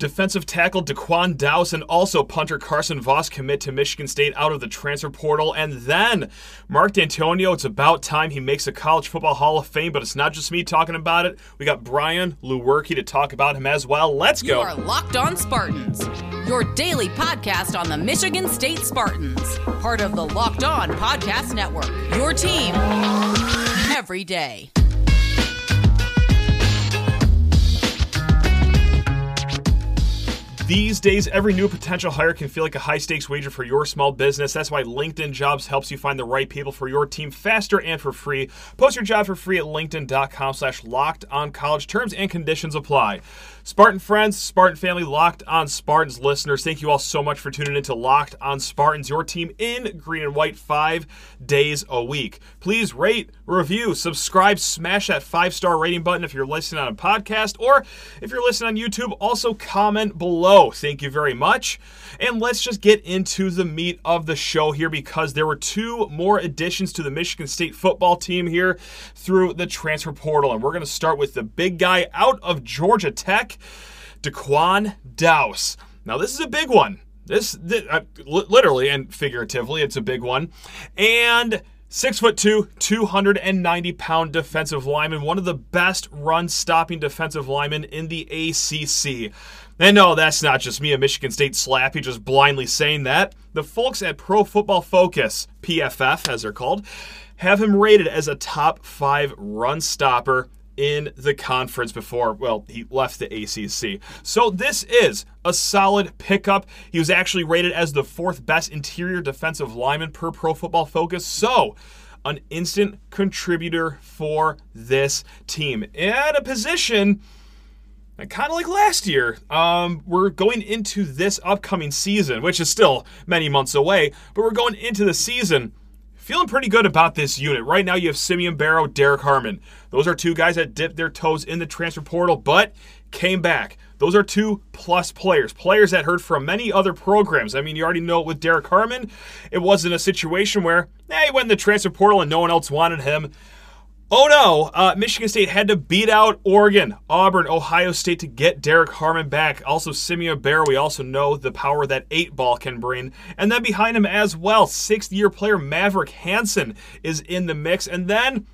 Defensive tackle D'Quan Douse and also punter Carson Voss commit to Michigan State out of the transfer portal. And then Mark Dantonio, it's about time he makes a college football Hall of Fame, but it's not just me talking about it. We got Brian Lewerke to talk about him as well. Let's go. You are Locked On Spartans, your daily podcast on the Michigan State Spartans, part of the Locked On Podcast Network. Your team every day. These days, every new potential hire can feel like a high stakes wager for your small business. That's why LinkedIn Jobs helps you find the right people for your team faster and for free. Post your job for free at linkedin.com slash locked on college. Terms and conditions apply. Spartan friends, Spartan family, Locked on Spartans listeners, thank you all so much for tuning in to Locked on Spartans, your team in green and white five days a week. Please rate, review, subscribe, smash that five star rating button if you're listening on a podcast, or if you're listening on YouTube, also comment below. Thank you very much. And let's just get into the meat of the show here because there were two more additions to the Michigan State football team here through the transfer portal. And we're going to start with the big guy out of Georgia Tech, D'Quan Douse. Now, this is a big one. This, this uh, literally and figuratively, it's a big one. And Six foot two, 290 pound defensive lineman, one of the best run stopping defensive linemen in the ACC. And no, that's not just me, a Michigan State slappy, just blindly saying that. The folks at Pro Football Focus, PFF as they're called, have him rated as a top five run stopper in the conference before, well, he left the ACC. So this is a solid pickup. He was actually rated as the fourth best interior defensive lineman per Pro Football Focus. So, an instant contributor for this team at a position kind of like last year, um, we're going into this upcoming season, which is still many months away, but we're going into the season feeling pretty good about this unit. Right now, you have Simeon Barrow, Derek Harmon. Those are two guys that dipped their toes in the transfer portal, but came back. Those are two plus players, players that heard from many other programs. I mean, you already know it with Derek Harmon, it wasn't a situation where hey, he went in the transfer portal and no one else wanted him. Oh no, uh, Michigan State had to beat out Oregon, Auburn, Ohio State to get Derek Harmon back. Also, Simeon Bear, we also know the power that eight ball can bring. And then behind him as well, sixth year player Maverick Hansen is in the mix. And then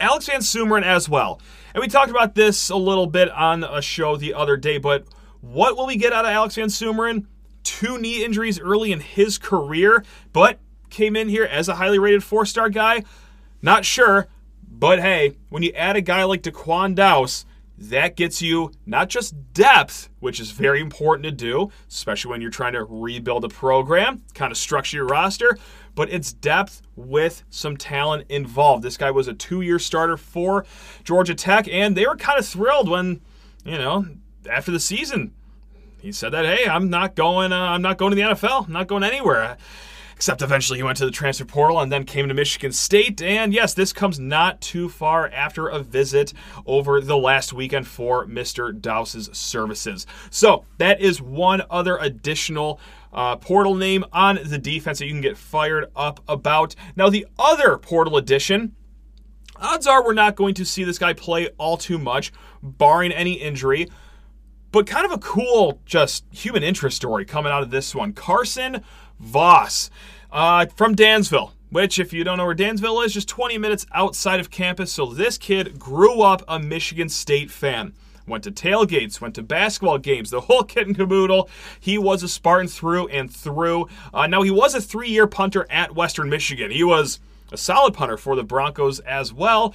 Alex Van Sumeren as well. And we talked about this a little bit on a show the other day, but what will we get out of Alex Van Sumeren? Two knee injuries early in his career, but came in here as a highly rated four star guy. Not sure, but hey, when you add a guy like D'Quan Douse, that gets you not just depth, which is very important to do, especially when you're trying to rebuild a program, kind of structure your roster, but it's depth with some talent involved. This guy was a two year starter for Georgia Tech, and they were kind of thrilled when, you know, after the season, he said that, hey, I'm not going, uh, I'm not going to the NFL, I'm not going anywhere except eventually he went to the transfer portal and then came to Michigan State. And yes, this comes not too far after a visit over the last weekend for Mr. Douse's services. So that is one other additional uh, portal name on the defense that you can get fired up about. Now, the other portal addition. Odds are we're not going to see this guy play all too much, barring any injury but kind of a cool, just human interest story coming out of this one. Carson Voss uh, from Dansville, which, if you don't know where Dansville is, just 20 minutes outside of campus. So this kid grew up a Michigan State fan. Went to tailgates, went to basketball games, the whole kit and caboodle. He was a Spartan through and through. Uh, now, he was a three year punter at Western Michigan. He was a solid punter for the Broncos as well.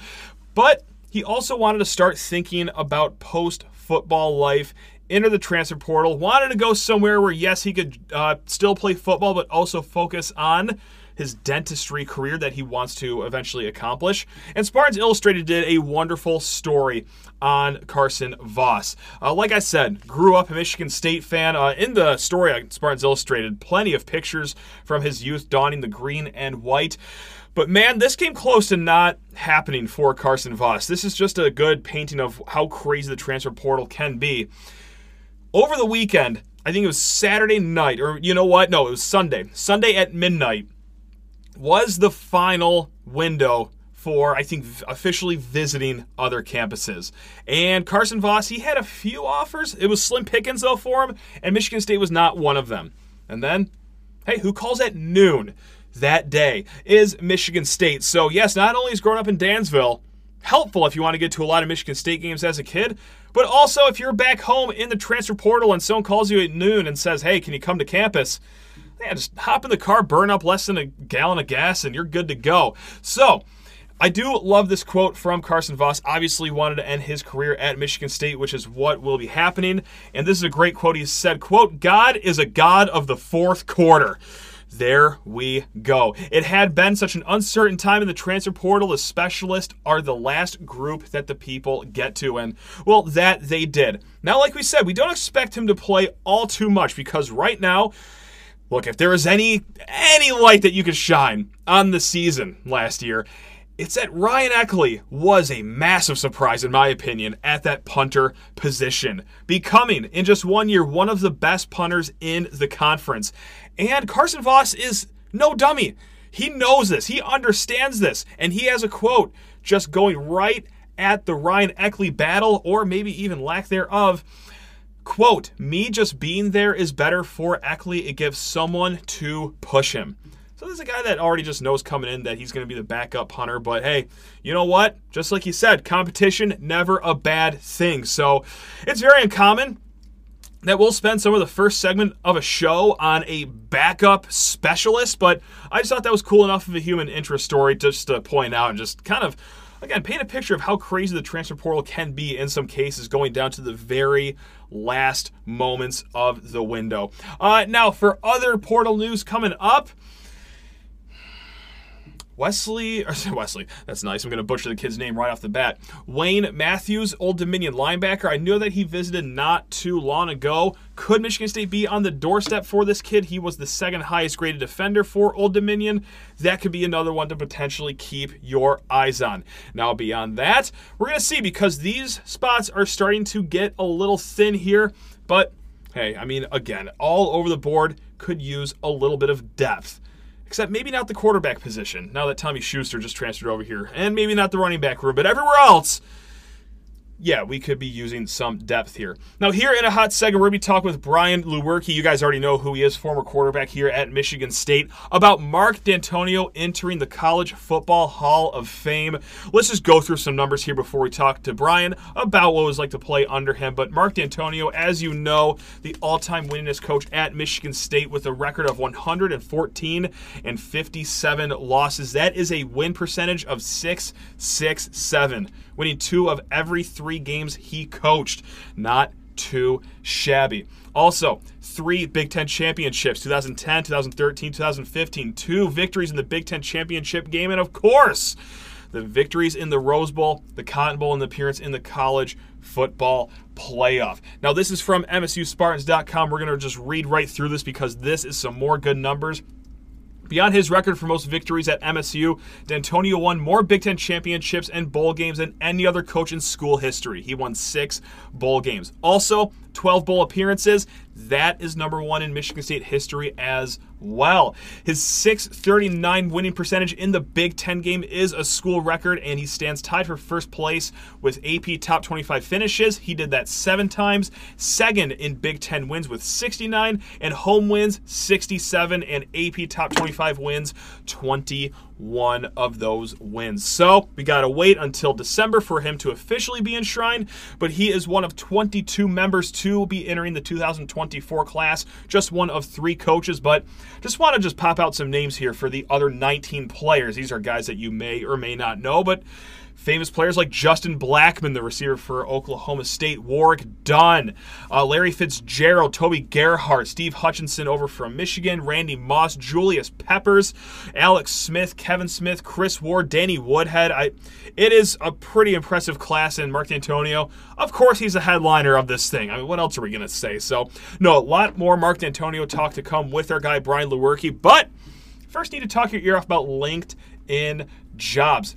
But he also wanted to start thinking about post football life enter the transfer portal, wanted to go somewhere where, yes, he could uh, still play football, but also focus on his dentistry career that he wants to eventually accomplish. And Spartans Illustrated did a wonderful story on Carson Voss. Uh, like I said, grew up a Michigan State fan. Uh, in the story on Spartans Illustrated, plenty of pictures from his youth donning the green and white. But man, this came close to not happening for Carson Voss. This is just a good painting of how crazy the transfer portal can be over the weekend, I think it was Saturday night, or you know what? No, it was Sunday. Sunday at midnight was the final window I think, officially visiting other campuses. And Carson Voss, he had a few offers. It was slim pickings, though, for him, and Michigan State was not one of them. And then, hey, who calls at noon that day is Michigan State. So, yes, not only is growing up in Dansville helpful if you want to get to a lot of Michigan State games as a kid, but also if you're back home in the transfer portal and someone calls you at noon and says, hey, can you come to campus? Yeah, just hop in the car, burn up less than a gallon of gas, and you're good to go. So, I do love this quote from Carson Voss. Obviously, wanted to end his career at Michigan State, which is what will be happening. And this is a great quote. He said, "quote God is a God of the fourth quarter." There we go. It had been such an uncertain time in the transfer portal. The specialists are the last group that the people get to, and well, that they did. Now, like we said, we don't expect him to play all too much because right now Look, if there is any any light that you could shine on the season last year, it's that Ryan Eckley was a massive surprise, in my opinion, at that punter position, becoming in just one year one of the best punters in the conference. And Carson Voss is no dummy. He knows this, he understands this, and he has a quote just going right at the Ryan Eckley battle, or maybe even lack thereof. Quote, me just being there is better for Eckley. It gives someone to push him. So there's a guy that already just knows coming in that he's going to be the backup punter. But hey, you know what? Just like he said, competition never a bad thing. So it's very uncommon that we'll spend some of the first segment of a show on a backup specialist. But I just thought that was cool enough of a human interest story just to point out and just kind of again, paint a picture of how crazy the transfer portal can be in some cases, going down to the very last moments of the window. Uh, now, for other portal news coming up, Wesley, or Wesley, that's nice. I'm going to butcher the kid's name right off the bat. Wayne Matthews, Old Dominion linebacker. I know that he visited not too long ago. Could Michigan State be on the doorstep for this kid? He was the second highest graded defender for Old Dominion. That could be another one to potentially keep your eyes on. Now, beyond that, we're going to see because these spots are starting to get a little thin here, but hey, I mean, again, all over the board could use a little bit of depth except maybe not the quarterback position now that Tommy Schuster just transferred over here, and maybe not the running back room, but everywhere else yeah, we could be using some depth here. Now, here in a hot second, we're going to be talking with Brian Lewerke. You guys already know who he is, former quarterback here at Michigan State, about Mark Dantonio entering the College Football Hall of Fame. Let's just go through some numbers here before we talk to Brian about what it was like to play under him. But Mark Dantonio, as you know, the all time winningest coach at Michigan State with a record of 114 and 57 losses. That is a win percentage of 667 winning two of every three games he coached. Not too shabby. Also, three Big Ten championships 2010, 2013, 2015, two victories in the Big Ten championship game, and of course, the victories in the Rose Bowl, the Cotton Bowl, and the appearance in the college football playoff. Now, this is from MSUSpartans.com. We're going to just read right through this because this is some more good numbers. Beyond his record for most victories at MSU, Dantonio won more Big Ten championships and bowl games than any other coach in school history. He won six bowl games. Also, 12 bowl appearances. That is number one in Michigan State history as well. His 639 winning percentage in the Big Ten game is a school record, and he stands tied for first place with AP top 25 finishes. He did that seven times. Second in Big Ten wins with 69, and home wins 67, and AP top 25 wins 21 one of those wins. So we got to wait until December for him to officially be enshrined, but he is one of 22 members to be entering the 2024 class, just one of three coaches. But just want to just pop out some names here for the other 19 players. These are guys that you may or may not know, but Famous players like Justin Blackmon, the receiver for Oklahoma State, Warrick Dunn, uh, Larry Fitzgerald, Toby Gerhart, Steve Hutchinson over from Michigan, Randy Moss, Julius Peppers, Alex Smith, Kevin Smith, Chris Ward, Danny Woodhead. I, it is a pretty impressive class in Mark Dantonio. Of course, he's the headliner of this thing. I mean, what else are we going to say? So, no, a lot more Mark Dantonio talk to come with our guy, Brian Lewerke. But first, need to talk your ear off about LinkedIn jobs.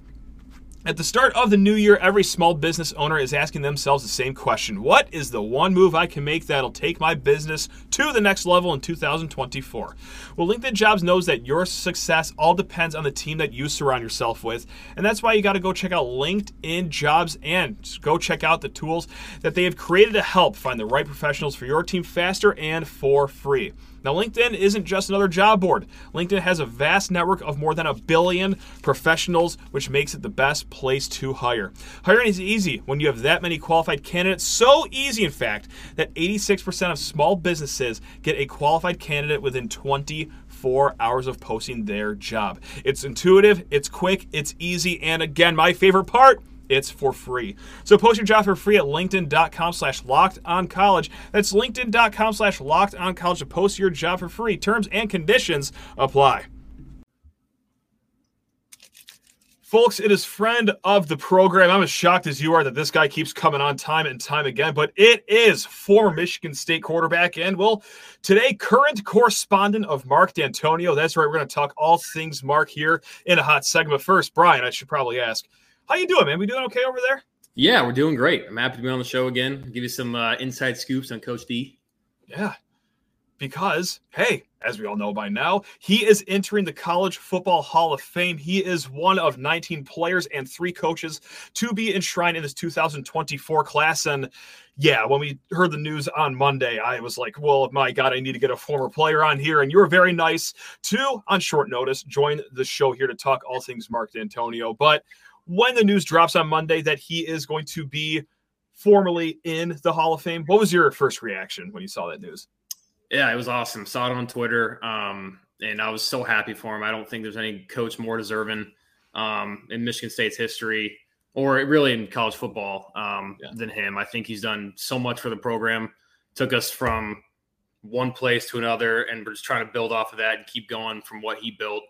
At the start of the new year, every small business owner is asking themselves the same question What is the one move I can make that'll take my business to the next level in 2024? Well, LinkedIn Jobs knows that your success all depends on the team that you surround yourself with. And that's why you got to go check out LinkedIn Jobs and go check out the tools that they have created to help find the right professionals for your team faster and for free. Now, LinkedIn isn't just another job board. LinkedIn has a vast network of more than a billion professionals, which makes it the best place to hire. Hiring is easy when you have that many qualified candidates. So easy, in fact, that 86% of small businesses get a qualified candidate within 24 hours of posting their job. It's intuitive, it's quick, it's easy, and again, my favorite part it's for free. So post your job for free at linkedin.com slash locked on college. That's linkedin.com slash locked on college to post your job for free. Terms and conditions apply. Folks, it is friend of the program. I'm as shocked as you are that this guy keeps coming on time and time again, but it is former Michigan State quarterback and, well, today, current correspondent of Mark Dantonio. That's right. We're going to talk all things Mark here in a hot segment. First, Brian, I should probably ask, how you doing, man? We doing okay over there? Yeah, we're doing great. I'm happy to be on the show again. Give you some uh, inside scoops on Coach D. Yeah, because hey, as we all know by now, he is entering the College Football Hall of Fame. He is one of 19 players and three coaches to be enshrined in this 2024 class. And yeah, when we heard the news on Monday, I was like, well, my God, I need to get a former player on here. And you were very nice to, on short notice, join the show here to talk all things Mark Dantonio. But when the news drops on Monday that he is going to be formally in the Hall of Fame, what was your first reaction when you saw that news? Yeah, it was awesome. Saw it on Twitter, um, and I was so happy for him. I don't think there's any coach more deserving um, in Michigan State's history, or really in college football, um, yeah. than him. I think he's done so much for the program. Took us from one place to another, and we're just trying to build off of that and keep going from what he built.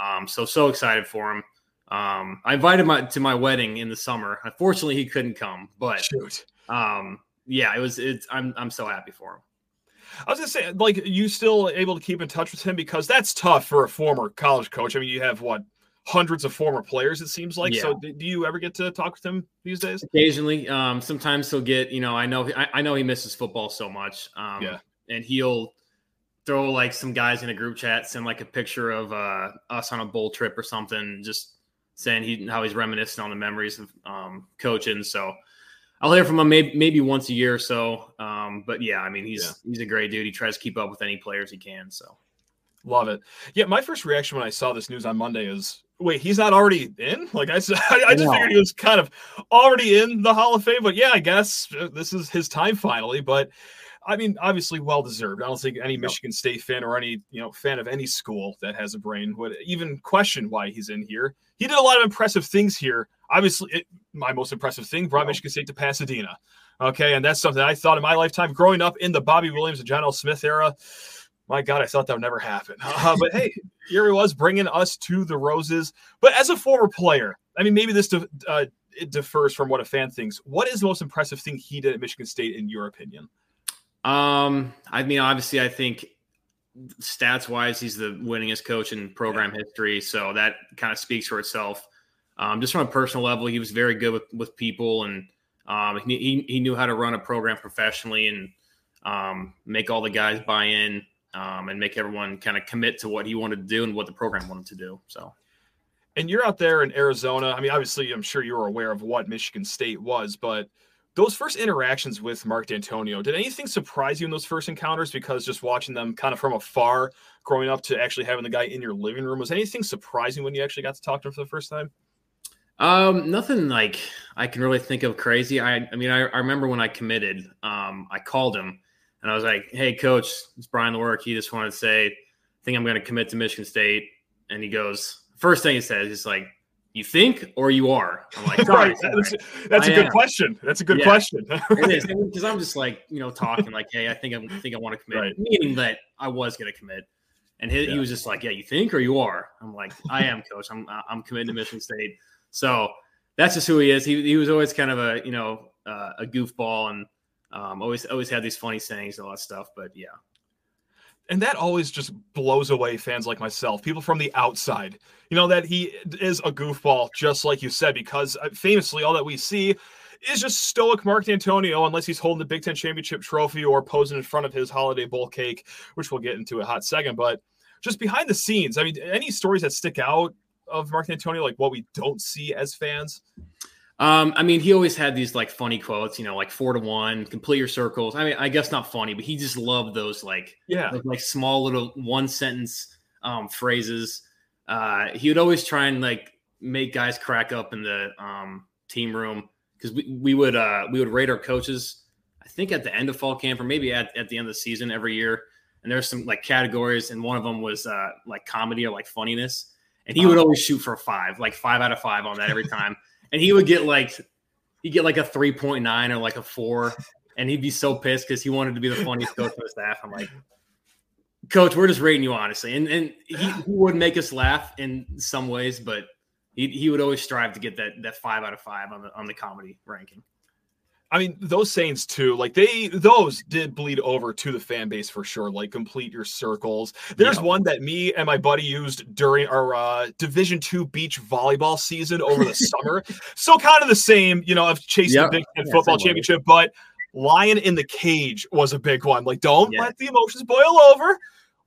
Um, so so excited for him. Um, I invited my to my wedding in the summer. Unfortunately, he couldn't come, but Shoot. um, yeah, it was. It's I'm I'm so happy for him. I was gonna say, like, you still able to keep in touch with him because that's tough for a former college coach. I mean, you have what hundreds of former players. It seems like. Yeah. So, do you ever get to talk with him these days? Occasionally. Um, sometimes he'll get. You know, I know. I, I know he misses football so much. Um, yeah. And he'll throw like some guys in a group chat, send like a picture of uh, us on a bowl trip or something, just saying he how he's reminiscing on the memories of um, coaching. So I'll hear from him maybe maybe once a year or so. Um, but yeah, I mean he's yeah. he's a great dude. He tries to keep up with any players he can. So love it. Yeah, my first reaction when I saw this news on Monday is, wait, he's not already in? Like I I, I just no. figured he was kind of already in the Hall of Fame. But yeah, I guess this is his time finally. But I mean, obviously, well deserved. I don't think any Michigan State fan or any you know fan of any school that has a brain would even question why he's in here. He did a lot of impressive things here. Obviously, it, my most impressive thing brought Michigan State to Pasadena. Okay, and that's something I thought in my lifetime growing up in the Bobby Williams and John L. Smith era. My God, I thought that would never happen. Uh, but hey, here he was bringing us to the roses. But as a former player, I mean, maybe this uh, it differs from what a fan thinks. What is the most impressive thing he did at Michigan State, in your opinion? Um, I mean, obviously, I think stats wise, he's the winningest coach in program yeah. history. So that kind of speaks for itself. Um, just from a personal level, he was very good with, with people and um, he, he knew how to run a program professionally and um, make all the guys buy in um, and make everyone kind of commit to what he wanted to do and what the program wanted to do. So, and you're out there in Arizona. I mean, obviously, I'm sure you were aware of what Michigan State was, but those first interactions with Mark Dantonio, did anything surprise you in those first encounters? Because just watching them kind of from afar, growing up to actually having the guy in your living room, was anything surprising when you actually got to talk to him for the first time? Um, nothing like I can really think of crazy. I, I mean, I, I remember when I committed, um, I called him and I was like, "Hey, coach, it's Brian Lewerke. He just wanted to say, I think I'm going to commit to Michigan State." And he goes, first thing he says, he's like, you think or you are? I'm like, right. That's, that's a good am. question. That's a good yeah, question. it is because I'm just like you know talking like, hey, I think I think I want to commit, right. meaning that I was going to commit. And he, yeah. he, was just like, yeah, you think or you are? I'm like, I am, coach. I'm I'm committed to Michigan State. So that's just who he is. He he was always kind of a you know uh, a goofball and um, always always had these funny sayings and all that stuff. But yeah, and that always just blows away fans like myself, people from the outside. You know that he is a goofball, just like you said, because uh, famously all that we see is just stoic Mark Dantonio, unless he's holding the Big Ten championship trophy or posing in front of his holiday bowl cake, which we'll get into a hot second. But just behind the scenes, I mean, any stories that stick out of Mark Dantonio, like what we don't see as fans? Um, I mean, he always had these like funny quotes, you know, like four to one, complete your circles. I mean, I guess not funny, but he just loved those like yeah, like, like small little one sentence um, phrases. Uh, he would always try and like make guys crack up in the um, team room because we, we would uh, we would rate our coaches. I think at the end of fall camp or maybe at, at the end of the season every year. And there's some like categories, and one of them was uh, like comedy or like funniness. And he would always shoot for a five, like five out of five on that every time and he would get like he'd get like a 3.9 or like a four and he'd be so pissed because he wanted to be the funniest coach on the staff. I'm like coach we're just rating you honestly. And and he, he would make us laugh in some ways but he, he would always strive to get that that five out of five on the on the comedy ranking I mean, those sayings too, like they those did bleed over to the fan base for sure. Like complete your circles. There's yeah. one that me and my buddy used during our uh, Division two beach volleyball season over the summer. So kind of the same, you know, of chasing yep. the Big Ten yeah, football championship, but lion in the cage was a big one. Like, don't yeah. let the emotions boil over.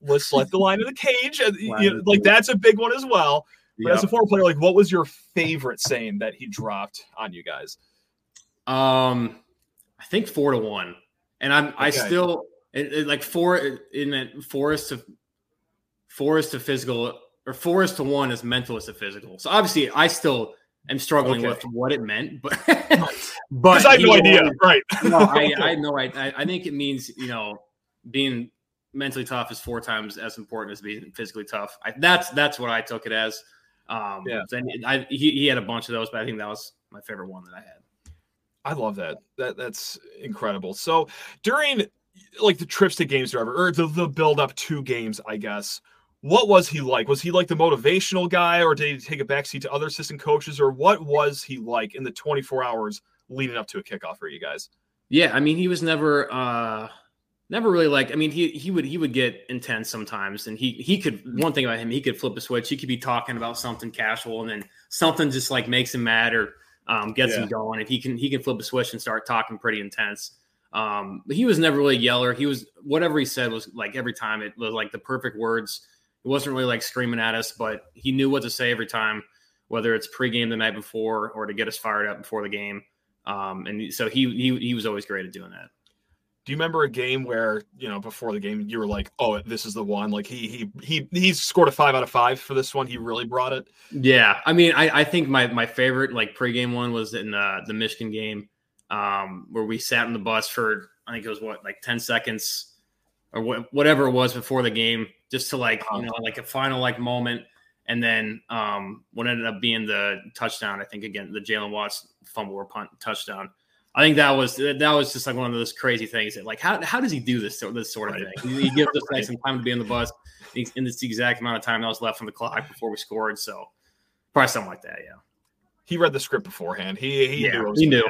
Let's let the lion in the cage. And, you know, like that's a big one as well. But as a former player, like, what was your favorite saying that he dropped on you guys? Um, I think four to one, and I'm okay. I still it, it, like four in that forest to forest to physical or forest to one is mental as to physical. So obviously, I still am struggling okay. with what it meant, but but I have no idea, right? no, I I know I I think it means you know being mentally tough is four times as important as being physically tough. I, that's that's what I took it as. Um, yeah. And I, he, he had a bunch of those, but I think that was my favorite one that I had. I love that. That that's incredible. So during like the trips to games, driver or the, the build up to games, I guess. What was he like? Was he like the motivational guy, or did he take a backseat to other assistant coaches, or what was he like in the 24 hours leading up to a kickoff for you guys? Yeah, I mean, he was never uh never really like i mean he he would he would get intense sometimes and he he could one thing about him he could flip a switch he could be talking about something casual and then something just like makes him mad or um, gets yeah. him going, and he can he can flip a switch and start talking pretty intense. Um, but he was never really a yeller. He was whatever he said was like every time it was like the perfect words. It wasn't really like screaming at us, but he knew what to say every time, whether it's pregame the night before or to get us fired up before the game. Um, and so he, he he was always great at doing that. Do you remember a game where you know before the game you were like, "Oh, this is the one"? Like he he he he scored a five out of five for this one. He really brought it. Yeah, I mean, I, I think my my favorite like pregame one was in the the Michigan game, um, where we sat in the bus for I think it was what like ten seconds or wh- whatever it was before the game, just to like you know like a final like moment, and then um, what ended up being the touchdown. I think again the Jalen Watts fumble or punt touchdown I think that was that was just like one of those crazy things. That like how how does he do this this sort of thing? He, he gives us like some time to be on the bus in this exact amount of time that was left on the clock before we scored. So probably something like that. Yeah. He read the script beforehand. He he yeah, knew. he knew.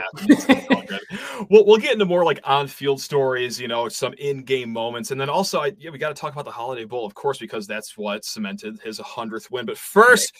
Oh, we'll we'll get into more like on field stories, you know, some in game moments, and then also I, yeah, we got to talk about the Holiday Bowl, of course, because that's what cemented his hundredth win. But first,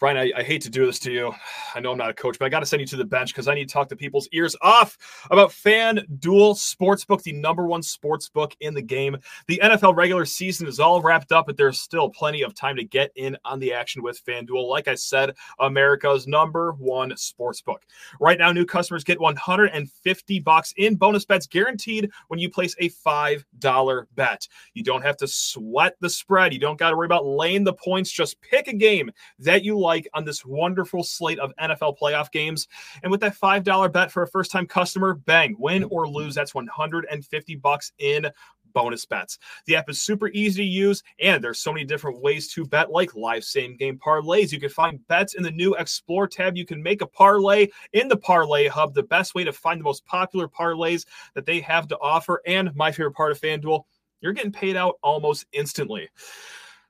Brian, I, I, hate to do this to you. I know I'm not a coach, but I got to send you to the bench because I need to talk to people's ears off about FanDuel Sportsbook, the number one sportsbook in the game. The NFL regular season is all wrapped up, but there's still plenty of time to get in on the action with FanDuel. Like I said, America's number one sportsbook. Right now, new customers get 150 bucks in bonus bets guaranteed when you place a $5 bet. You don't have to sweat the spread. You don't got to worry about laying the points. Just pick a game that you like like on this wonderful slate of NFL playoff games. And with that $5 bet for a first time customer, bang, win or lose, that's 150 bucks in bonus bets. The app is super easy to use, and there's so many different ways to bet, like live same game parlays. You can find bets in the new Explore tab. You can make a parlay in the Parlay Hub, the best way to find the most popular parlays that they have to offer. And my favorite part of FanDuel, you're getting paid out almost instantly.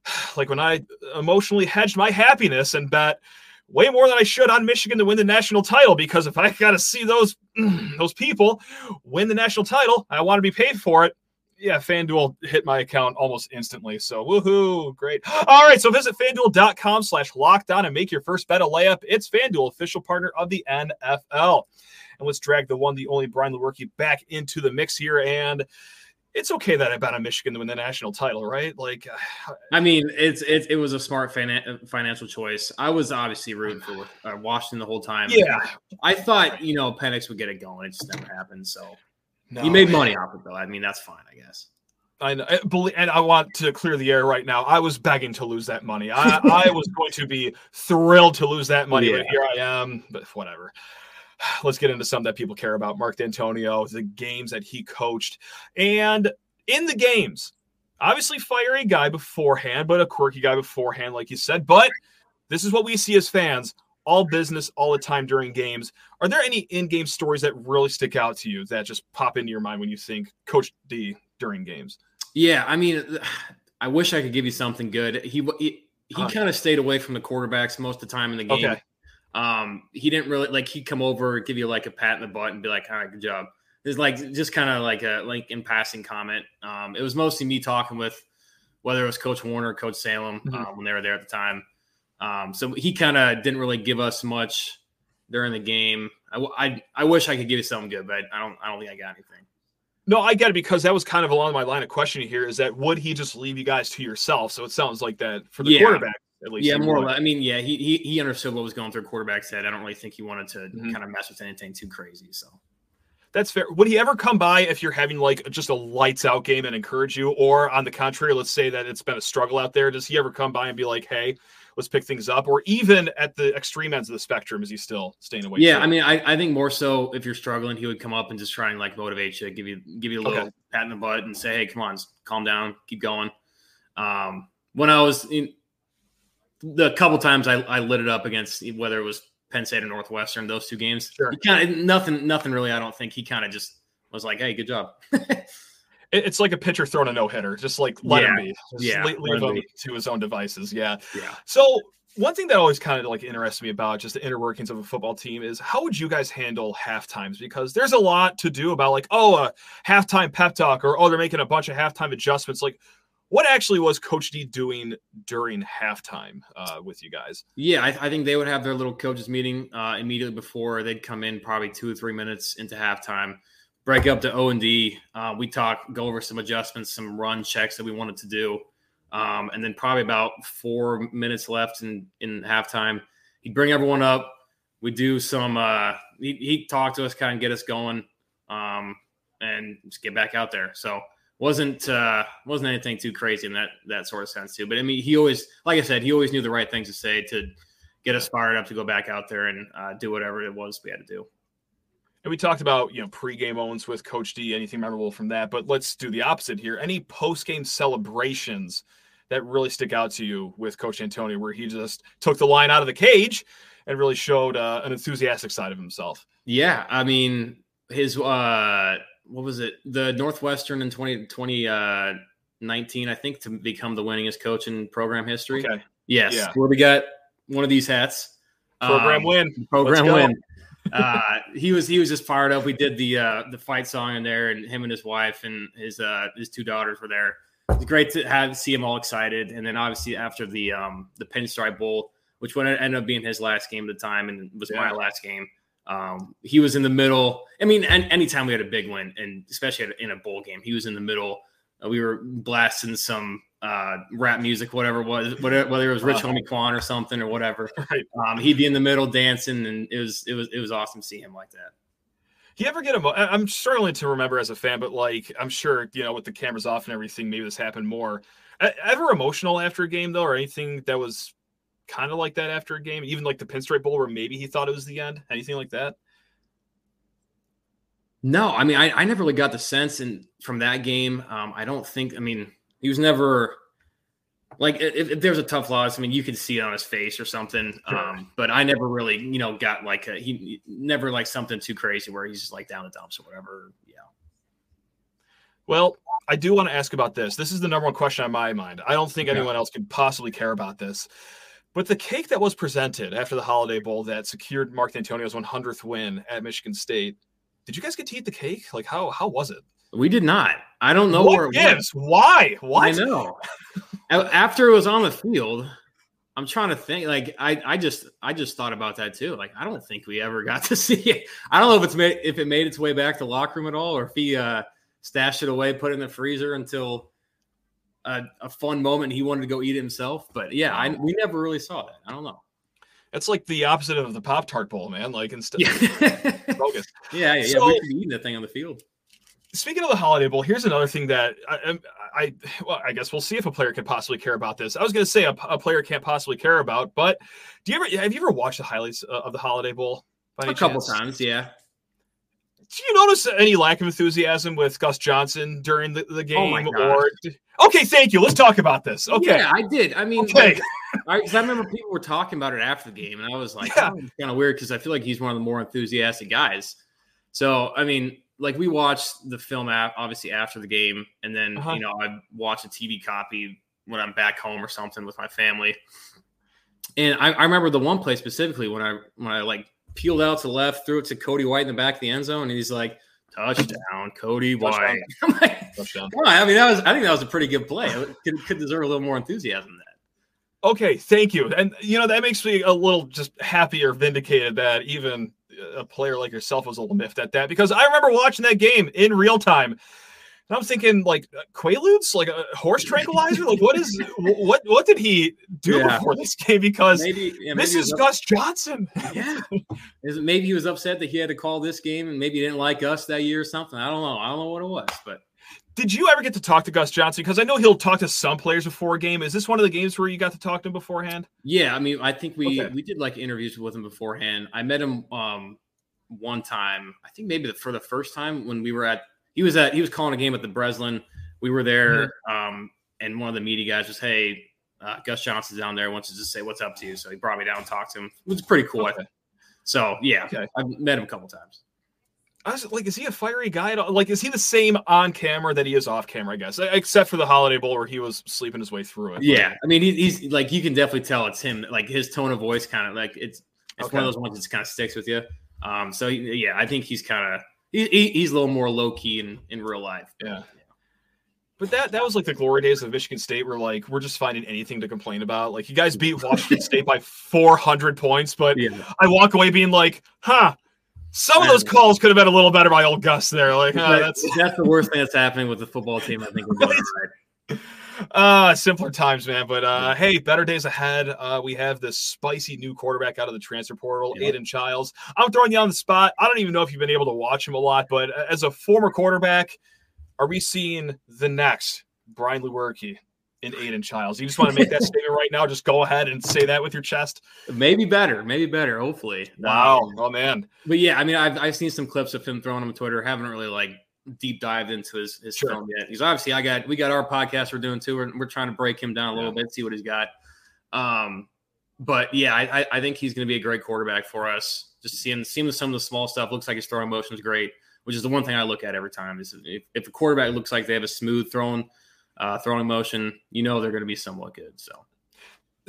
like when I emotionally hedged my happiness and bet way more than I should on Michigan to win the national title because if I got to see those those people win the national title, I want to be paid for it. yeah, FanDuel hit my account almost instantly. So woohoo, great. All right, so visit fanduel.com slash lockdown and make your first bet a layup. It's FanDuel, official partner of the NFL. And let's drag the one, the only Brian Lewerke back into the mix here. And it's okay that I bet on Michigan to win the national title, right? Like, I mean, it's it, it was a smart finan- financial choice. I was obviously rooting for uh, Washington the whole time. Yeah, I thought you know Penix would get it going. It just never happened. So no. he made money off it, though. I mean, that's fine, I guess. I know, and I want to clear the air right now. I was begging to lose that money. I, I was going to be thrilled to lose that money, yeah. but here I am. But whatever let's get into some that people care about. Mark Dantonio, the games that he coached. And in the games, obviously fiery guy beforehand, but a quirky guy beforehand, like you said. But this is what we see as fans all business all the time during games. Are there any in game stories that really stick out to you that just pop into your mind when you think Coach D during games? Yeah, I mean, I wish I could give you something good. He he, he uh-huh. kind of stayed away from the quarterbacks most of the time in the game. Okay. Um, he didn't really like he'd come over, give you like a pat in the butt, and be like, "All right, good job." It's like just kind of like a like in passing comment. Um, it was mostly me talking with whether it was Coach Warner or Coach Salem mm-hmm. uh, when they were there at the time. Um, so he kind of didn't really give us much during the game. I, I, I wish I could give you something good, but I don't I don't think I got anything. No, I get it because that was kind of along my line of questioning here. Is that would he just leave you guys to yourself? So it sounds like that for the yeah. quarterback at least. Yeah, more. Or less. I mean, yeah, he, he he understood what was going through quarterback's head. I don't really think he wanted to mm-hmm. kind of mess with anything too crazy. So that's fair. Would he ever come by if you're having like just a lights out game and encourage you, or on the contrary, let's say that it's been a struggle out there? Does he ever come by and be like, "Hey, let's pick things up," or even at the extreme ends of the spectrum, is he still staying away? Yeah, I mean, I, I think more so if you're struggling, he would come up and just try and like motivate you, give you give you a little okay. pat in the butt, and say, "Hey, come on, calm down, keep going." Um, when I was in, the couple times I, I lit it up against whether it was Penn State or Northwestern, those two games, sure. kind of nothing, nothing really. I don't think he kind of just was like, "Hey, good job." it's like a pitcher throwing a no hitter. Just like let yeah. him be. Just yeah, leave, leave him, to his own devices. Yeah. Yeah. So one thing that always kind of like interests me about just the inner workings of a football team is how would you guys handle half times? Because there's a lot to do about like, oh, a halftime pep talk, or oh, they're making a bunch of halftime adjustments. Like, what actually was Coach D doing during halftime uh, with you guys? Yeah, I, I, think they would have their little coaches meeting uh, immediately before they'd come in, probably two or three minutes into halftime, break up to O and D. Uh, we talk, go over some adjustments, some run checks that we wanted to do, um, and then probably about four minutes left in in halftime, he'd bring everyone up. We do some. Uh, he he talk to us, kind of get us going, um, and just get back out there. So wasn't uh, wasn't anything too crazy in that that sort of sense too. But I mean, he always, like I said, he always knew the right things to say to get us fired up to go back out there and uh, do whatever it was we had to do. And we talked about you know pregame moments with Coach D. Anything memorable from that? But let's do the opposite here. Any postgame celebrations that really stick out to you with Coach Dantonio, where he just took the line out of the cage and really showed uh, an enthusiastic side of himself? Yeah, I mean his uh what was it? The Northwestern in 20, 2019, uh, I think, to become the winningest coach in program history. Okay. Yes. Yeah. Where we got one of these hats. Program um, win. Program win. uh, he was he was just fired up. We did the uh, the fight song in there, and him and his wife and his uh, his two daughters were there. It's great to have see him all excited. And then obviously after the um, the Pinstripe Bowl, which would end up being his last game at the time, and was yeah. my last game. Um, he was in the middle. I mean, anytime we had a big win, and especially in a bowl game, he was in the middle. Uh, we were blasting some uh, rap music, whatever it was, whether, whether it was Rich Homie Quan or something or whatever. Um, he'd be in the middle dancing, and it was it was it was awesome to see him like that. You ever get emo- I'm struggling to remember as a fan, but like I'm sure you know with the cameras off and everything, maybe this happened more. Ever emotional after a game though, or anything that was kind of like that after a game, even like the Pinstripe Bowl, where maybe he thought it was the end? Anything like that? No, I mean, I, I never really got the sense and from that game. Um, I don't think. I mean, he was never like if, if there's a tough loss. I mean, you could see it on his face or something. Sure. Um, but I never really, you know, got like a, he never like something too crazy where he's just like down the dumps or whatever. Yeah. Well, I do want to ask about this. This is the number one question on my mind. I don't think yeah. anyone else could possibly care about this. But the cake that was presented after the Holiday Bowl that secured Mark Dantonio's 100th win at Michigan State, did you guys get to eat the cake? Like how how was it? We did not. I don't know what where it gives? Why? Why? I know. After it was on the field, I'm trying to think. Like I, I just, I just thought about that too. Like I don't think we ever got to see it. I don't know if it's made, if it made its way back to locker room at all, or if he uh, stashed it away, put it in the freezer until a, a fun moment he wanted to go eat it himself. But yeah, I, we never really saw that. I don't know. It's like the opposite of the Pop Tart Bowl, man. Like instead, yeah, bogus. Yeah, yeah, so, yeah. We eating that thing on the field. Speaking of the Holiday Bowl, here's another thing that I, I, well, I guess we'll see if a player could possibly care about this. I was going to say a, a, player can't possibly care about, but do you ever have you ever watched the highlights uh, of the Holiday Bowl? a couple times, yeah. Do you notice any lack of enthusiasm with Gus Johnson during the, the oh game? Oh or okay, thank you. Let's talk about this. Okay, yeah, I did. I mean, okay. Like, I, I, remember people were talking about it after the game, and I was like, yeah. oh, kind of weird because I feel like he's one of the more enthusiastic guys. So, I mean, like we watched the film app obviously after the game, and then uh-huh. you know I watch a TV copy when I'm back home or something with my family. And I, I, remember the one play specifically when I when I like peeled out to left, threw it to Cody White in the back of the end zone, and he's like, "Touchdown, Cody White!" like, Touchdown. I mean, that was I think that was a pretty good play. It could, could deserve a little more enthusiasm than that. Okay, thank you. And you know that makes me a little just happier, vindicated that even a player like yourself was a little miffed at that because I remember watching that game in real time. And I'm thinking like uh, Quaaludes, like a horse tranquilizer. like what is what what did he do yeah. before this game? Because maybe, yeah, maybe this is Gus Johnson. Yeah, is it maybe he was upset that he had to call this game and maybe he didn't like us that year or something. I don't know. I don't know what it was, but did you ever get to talk to Gus Johnson? Because I know he'll talk to some players before a game. Is this one of the games where you got to talk to him beforehand? Yeah, I mean, I think we okay. we did like interviews with him beforehand. I met him um, one time. I think maybe for the first time when we were at he was at he was calling a game at the Breslin. We were there, mm-hmm. um, and one of the media guys was, "Hey, uh, Gus Johnson's down there. Wants to just say what's up to you." So he brought me down and talked to him. It was pretty cool. Okay. So yeah, okay. I've met him a couple times. I was like, is he a fiery guy? Like, is he the same on camera that he is off camera? I guess, except for the Holiday Bowl where he was sleeping his way through it. Yeah, I mean, he, he's like you can definitely tell it's him. Like his tone of voice, kind of like it's it's okay. one of those ones that kind of sticks with you. Um, so yeah, I think he's kind of he, he's a little more low key in in real life. Yeah. But that that was like the glory days of Michigan State, where like we're just finding anything to complain about. Like you guys beat Washington State by 400 points, but yeah. I walk away being like, huh, some of those calls could have been a little better by old Gus there. Like uh, that's that's the worst thing that's happening with the football team. I think we're doing right. Uh, simpler times, man. But uh, hey, better days ahead. Uh, we have this spicy new quarterback out of the transfer portal, yeah. Aidan Chiles. I'm throwing you on the spot. I don't even know if you've been able to watch him a lot, but uh, as a former quarterback, are we seeing the next Brian Lewerke in Aidan Chiles? You just want to make that statement right now? Just go ahead and say that with your chest. Maybe better. Maybe better. Hopefully. Wow. Um, oh man. But yeah, I mean, I've I've seen some clips of him throwing on Twitter. Haven't really like deep dived into his, his sure. film yet. He's obviously I got we got our podcast we're doing too. We're, we're trying to break him down a little yeah. bit, see what he's got. Um, but yeah, I, I think he's going to be a great quarterback for us. Just seeing seeing some of the small stuff looks like his throwing motion is great, which is the one thing I look at every time. Is if, if a quarterback looks like they have a smooth throwing uh, throwing motion, you know they're going to be somewhat good. So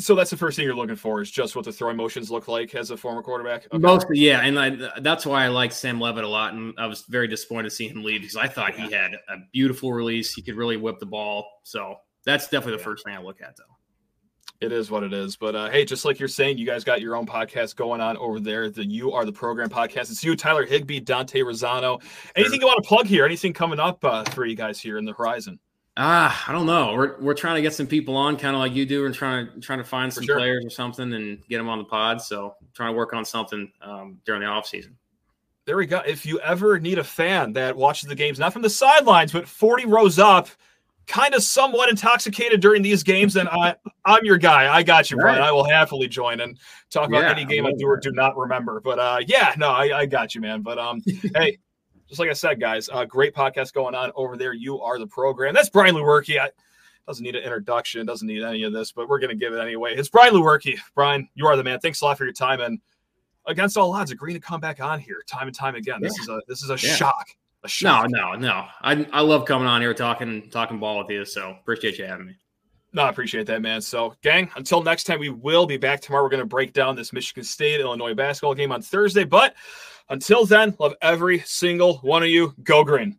so that's the first thing you're looking for is just what the throwing motions look like as a former quarterback. Okay. Mostly, yeah, and I, that's why I like Sam Leavitt a lot, and I was very disappointed to see him leave because I thought yeah. he had a beautiful release. He could really whip the ball. So that's definitely the yeah. first thing I look at, though. It is what it is. But uh, hey, just like you're saying, you guys got your own podcast going on over there. The You Are the Program podcast. It's you, Tyler Higbee, Dante Rosano. Anything sure. you want to plug here? Anything coming up uh, for you guys here in the horizon? Ah, I don't know. We're we're trying to get some people on, kind of like you do, and trying to trying to find some sure. players or something and get them on the pod. So trying to work on something um, during the off season. There we go. If you ever need a fan that watches the games, not from the sidelines, but 40 rows up, kind of somewhat intoxicated during these games, then I I'm your guy. I got you, right. Brian. I will happily join and talk about yeah, any game I, I do or do not remember. But uh, yeah, no, I, I got you, man. But um, hey just like I said, guys, uh, great podcast going on over there. You are the program. That's Brian Lewerke. I, doesn't need an introduction, doesn't need any of this, but we're going to give it anyway. It's Brian Lewerke. Brian, you are the man. Thanks a lot for your time and against all odds, agreeing to come back on here time and time again. This is a this is a yeah. shock. A shock. No, no, no. I I love coming on here talking talking ball with you. So appreciate you having me. No, I appreciate that, man. So, gang, until next time, we will be back tomorrow. We're going to break down this Michigan State Illinois basketball game on Thursday. But until then, love every single one of you. Go green.